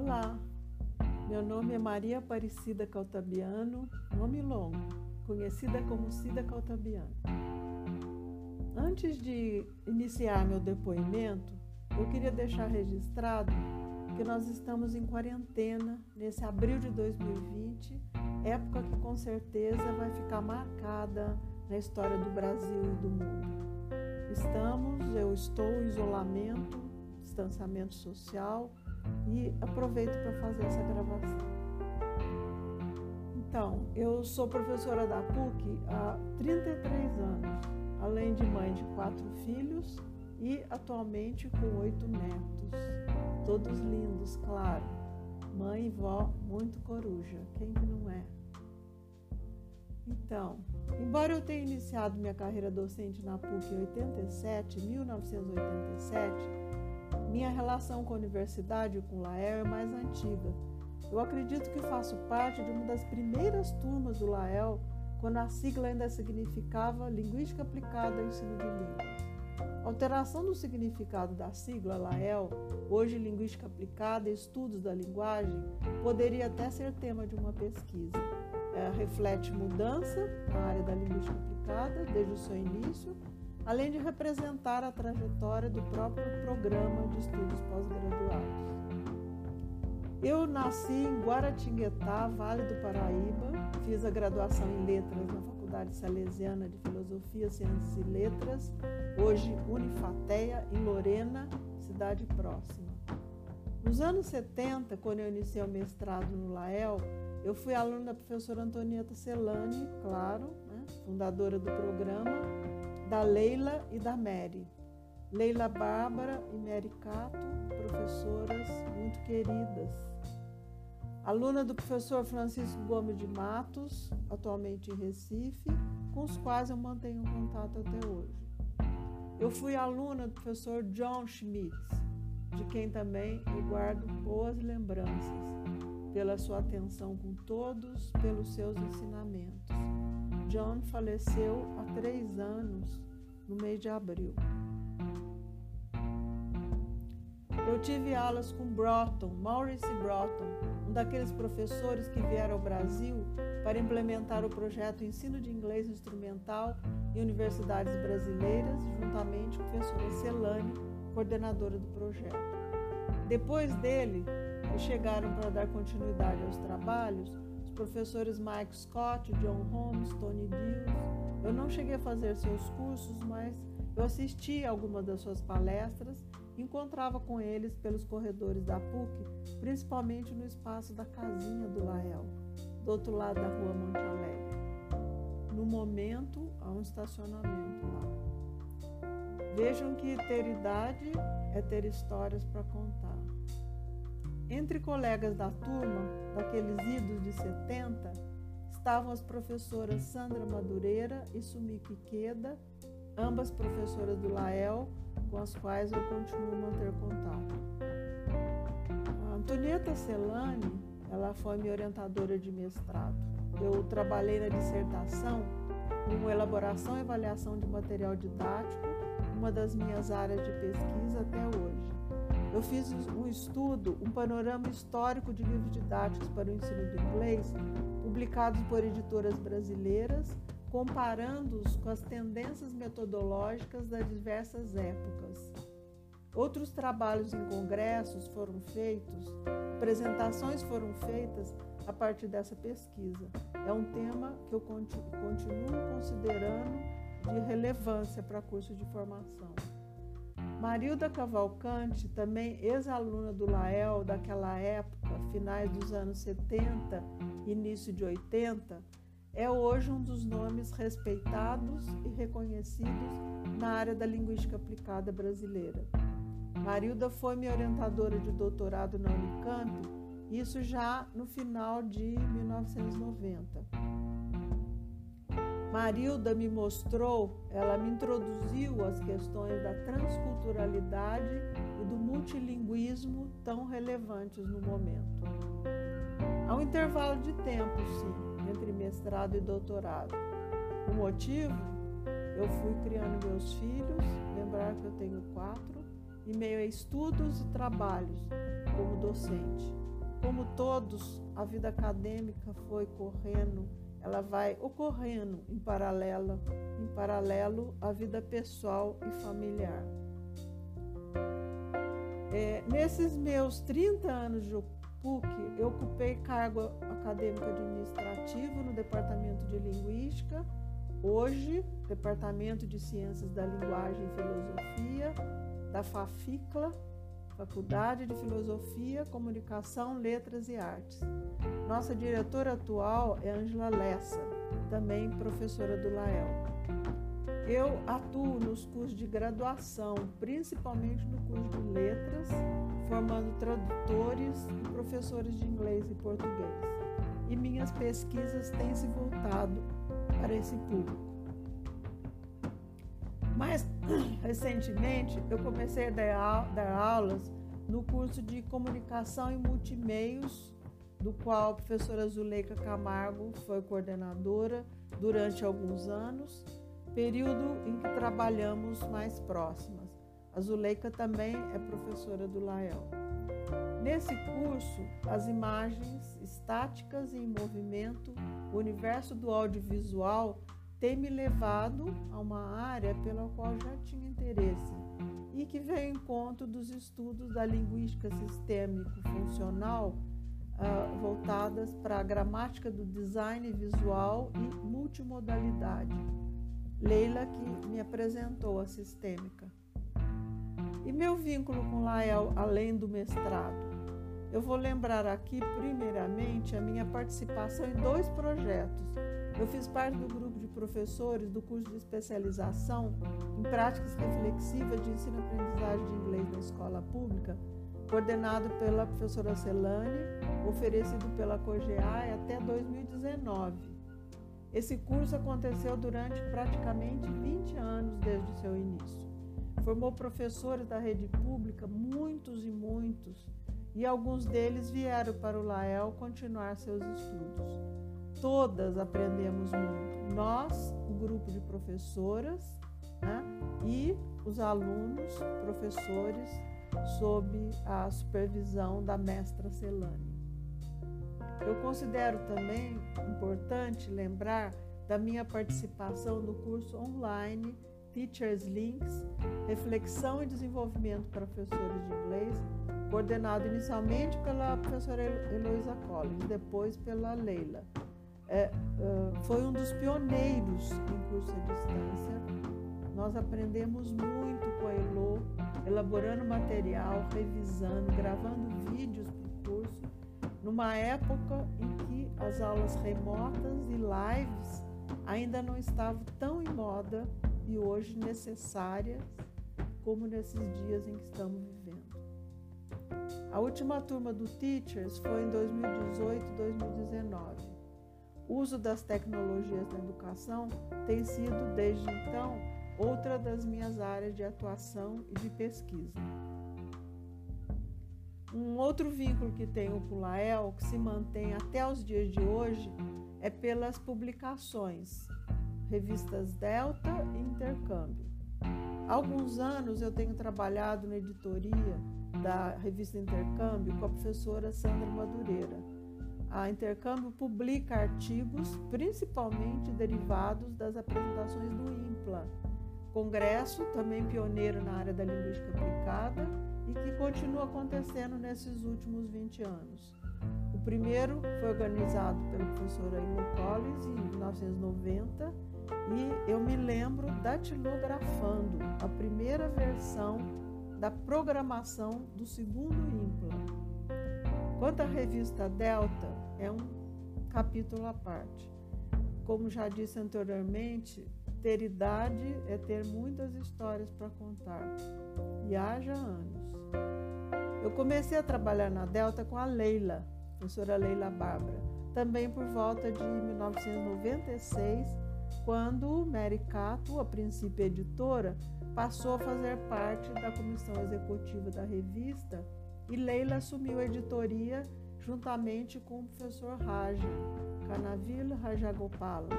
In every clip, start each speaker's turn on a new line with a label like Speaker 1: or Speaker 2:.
Speaker 1: Olá, meu nome é Maria Aparecida Caltabiano, nome longo, conhecida como Cida Caltabiano. Antes de iniciar meu depoimento, eu queria deixar registrado que nós estamos em quarentena nesse abril de 2020, época que com certeza vai ficar marcada na história do Brasil e do mundo. Estamos, eu estou em isolamento, distanciamento social e aproveito para fazer essa gravação. Então, eu sou professora da PUC há 33 anos além de mãe de quatro filhos e atualmente com oito netos. Todos lindos, claro. Mãe e vó muito coruja, quem que não é? Então, embora eu tenha iniciado minha carreira docente na PUC em 87, 1987, minha relação com a universidade e com o Lael é mais antiga. Eu acredito que faço parte de uma das primeiras turmas do Lael quando a sigla ainda significava Linguística Aplicada ao Ensino de Línguas. A alteração do significado da sigla LAEL, hoje Linguística Aplicada e Estudos da Linguagem, poderia até ser tema de uma pesquisa. É, reflete mudança na área da linguística aplicada desde o seu início, além de representar a trajetória do próprio programa de estudos pós-graduados. Eu nasci em Guaratinguetá, Vale do Paraíba, Fiz a graduação em Letras na Faculdade Salesiana de Filosofia, Ciências e Letras, hoje Unifateia, em Lorena, cidade próxima. Nos anos 70, quando eu iniciei o mestrado no Lael, eu fui aluna da professora Antonieta Celani, claro, né, fundadora do programa, da Leila e da Mary. Leila Bárbara e Mary Cato, professoras muito queridas aluna do professor Francisco Gomes de Matos, atualmente em Recife, com os quais eu mantenho contato até hoje. Eu fui aluna do professor John Schmitz, de quem também eu guardo boas lembranças, pela sua atenção com todos, pelos seus ensinamentos. John faleceu há três anos, no mês de abril. Eu tive aulas com Broughton, Maurice Broughton, um daqueles professores que vieram ao Brasil para implementar o projeto Ensino de Inglês Instrumental em universidades brasileiras, juntamente com a professora Celane, coordenadora do projeto. Depois dele, chegaram para dar continuidade aos trabalhos, os professores Mike Scott, John Holmes, Tony Dills. Eu não cheguei a fazer seus cursos, mas eu assisti algumas das suas palestras encontrava com eles pelos corredores da PUC, principalmente no espaço da casinha do Lael, do outro lado da rua Monte Alegre. No momento, há um estacionamento lá. Vejam que ter idade é ter histórias para contar. Entre colegas da turma, daqueles idos de 70, estavam as professoras Sandra Madureira e Sumiki Queda, ambas professoras do Lael, com as quais eu continuo a manter contato. A Antonieta Celani, ela foi minha orientadora de mestrado. Eu trabalhei na dissertação com elaboração e avaliação de material didático, uma das minhas áreas de pesquisa até hoje. Eu fiz um estudo, um panorama histórico de livros didáticos para o ensino do inglês, publicados por editoras brasileiras, comparando-os com as tendências metodológicas das diversas épocas. Outros trabalhos em congressos foram feitos, apresentações foram feitas a partir dessa pesquisa. É um tema que eu continuo considerando de relevância para curso de formação. Marilda Cavalcante, também ex-aluna do Lael daquela época, finais dos anos 70, início de 80, é hoje um dos nomes respeitados e reconhecidos na área da linguística aplicada brasileira. Marilda foi minha orientadora de doutorado na Unicamp, isso já no final de 1990. Marilda me mostrou, ela me introduziu as questões da transculturalidade e do multilinguismo tão relevantes no momento. Há um intervalo de tempo, sim, entre mestrado e doutorado. O motivo? Eu fui criando meus filhos, lembrar que eu tenho quatro, e meio a estudos e trabalhos como docente. como todos, a vida acadêmica foi correndo, ela vai ocorrendo em paralelo, em paralelo à vida pessoal e familiar. É, nesses meus 30 anos de PUC, eu ocupei cargo acadêmico administrativo no Departamento de Linguística, hoje Departamento de Ciências da Linguagem e Filosofia, da FAFICLA, Faculdade de Filosofia, Comunicação, Letras e Artes. Nossa diretora atual é Angela Lessa, também professora do Lael. Eu atuo nos cursos de graduação, principalmente no curso de letras, formando tradutores e professores de inglês e português. E minhas pesquisas têm se voltado para esse público. Mais recentemente, eu comecei a dar, dar aulas no curso de comunicação e multimeios, do qual a professora Zuleika Camargo foi coordenadora durante alguns anos período em que trabalhamos mais próximas. A Zuleika também é professora do Lael. Nesse curso, as imagens estáticas e em movimento, o universo do audiovisual tem me levado a uma área pela qual já tinha interesse e que vem em conta dos estudos da linguística sistêmico-funcional uh, voltadas para a gramática do design visual e multimodalidade. Leila que me apresentou a sistêmica. E meu vínculo com Lael, além do mestrado? Eu vou lembrar aqui, primeiramente, a minha participação em dois projetos. Eu fiz parte do grupo de professores do curso de especialização em práticas reflexivas de ensino-aprendizagem de inglês na escola pública, coordenado pela professora Celane, oferecido pela COGEA até 2019. Esse curso aconteceu durante praticamente 20 anos desde o seu início. Formou professores da rede pública, muitos e muitos, e alguns deles vieram para o Lael continuar seus estudos. Todas aprendemos muito. Nós, o grupo de professoras, né, e os alunos, professores, sob a supervisão da mestra Celane. Eu considero também importante lembrar da minha participação no curso online Teachers Links, Reflexão e Desenvolvimento para Professores de Inglês, coordenado inicialmente pela professora Heloísa Collins, depois pela Leila. É, foi um dos pioneiros em curso à distância. Nós aprendemos muito com a Elo, elaborando material, revisando, gravando vídeos para o curso numa época em que as aulas remotas e lives ainda não estavam tão em moda e hoje necessárias como nesses dias em que estamos vivendo. A última turma do Teachers foi em 2018 e 2019. Uso das tecnologias na educação tem sido, desde então, outra das minhas áreas de atuação e de pesquisa. Um outro vínculo que tenho com o Lael, que se mantém até os dias de hoje, é pelas publicações, revistas Delta e Intercâmbio. Há alguns anos eu tenho trabalhado na editoria da revista Intercâmbio com a professora Sandra Madureira. A Intercâmbio publica artigos principalmente derivados das apresentações do IMPLA, congresso também pioneiro na área da linguística aplicada e que continua acontecendo nesses últimos 20 anos. O primeiro foi organizado pela professora Ilo Collins em 1990 e eu me lembro datilografando a primeira versão da programação do segundo IMPLA. Quanto à revista Delta, é um capítulo à parte. Como já disse anteriormente, ter idade é ter muitas histórias para contar. E haja anos. Eu comecei a trabalhar na Delta com a Leila, professora Leila Bárbara, também por volta de 1996, quando Mary Cato, a princípio editora, passou a fazer parte da comissão executiva da revista e Leila assumiu a editoria juntamente com o professor Raja, Canavila Rajagopala,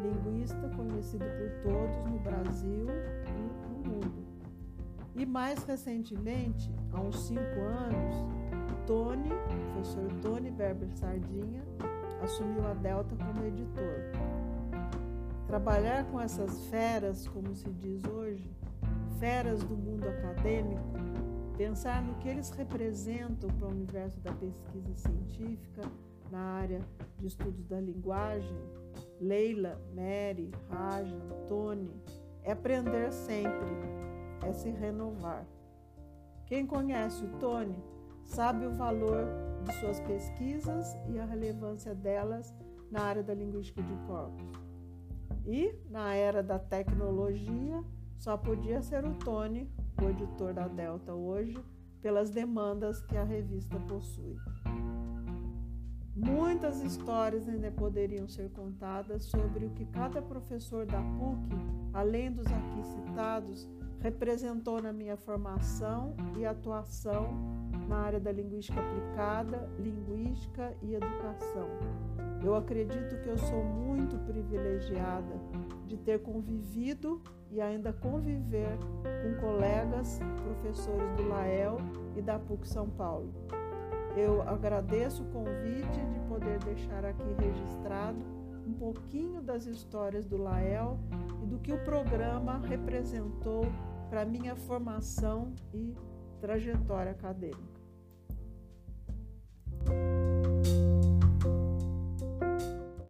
Speaker 1: linguista conhecido por todos no Brasil e no mundo. E mais recentemente, há uns cinco anos, Tony, professor Tony Berber Sardinha, assumiu a Delta como editor. Trabalhar com essas feras, como se diz hoje, feras do mundo acadêmico, pensar no que eles representam para o universo da pesquisa científica na área de estudos da linguagem, Leila, Mary, Raja, Tony, é aprender sempre, é se renovar. Quem conhece o Tony sabe o valor de suas pesquisas e a relevância delas na área da linguística de corpos. E, na era da tecnologia, só podia ser o Tony, o editor da Delta hoje, pelas demandas que a revista possui. Muitas histórias ainda poderiam ser contadas sobre o que cada professor da PUC, além dos aqui citados, representou na minha formação e atuação na área da linguística aplicada, linguística e educação. Eu acredito que eu sou muito privilegiada de ter convivido e ainda conviver com colegas professores do LAEL e da PUC São Paulo. Eu agradeço o convite de poder deixar aqui registrado um pouquinho das histórias do Lael e do que o programa representou para minha formação e trajetória acadêmica.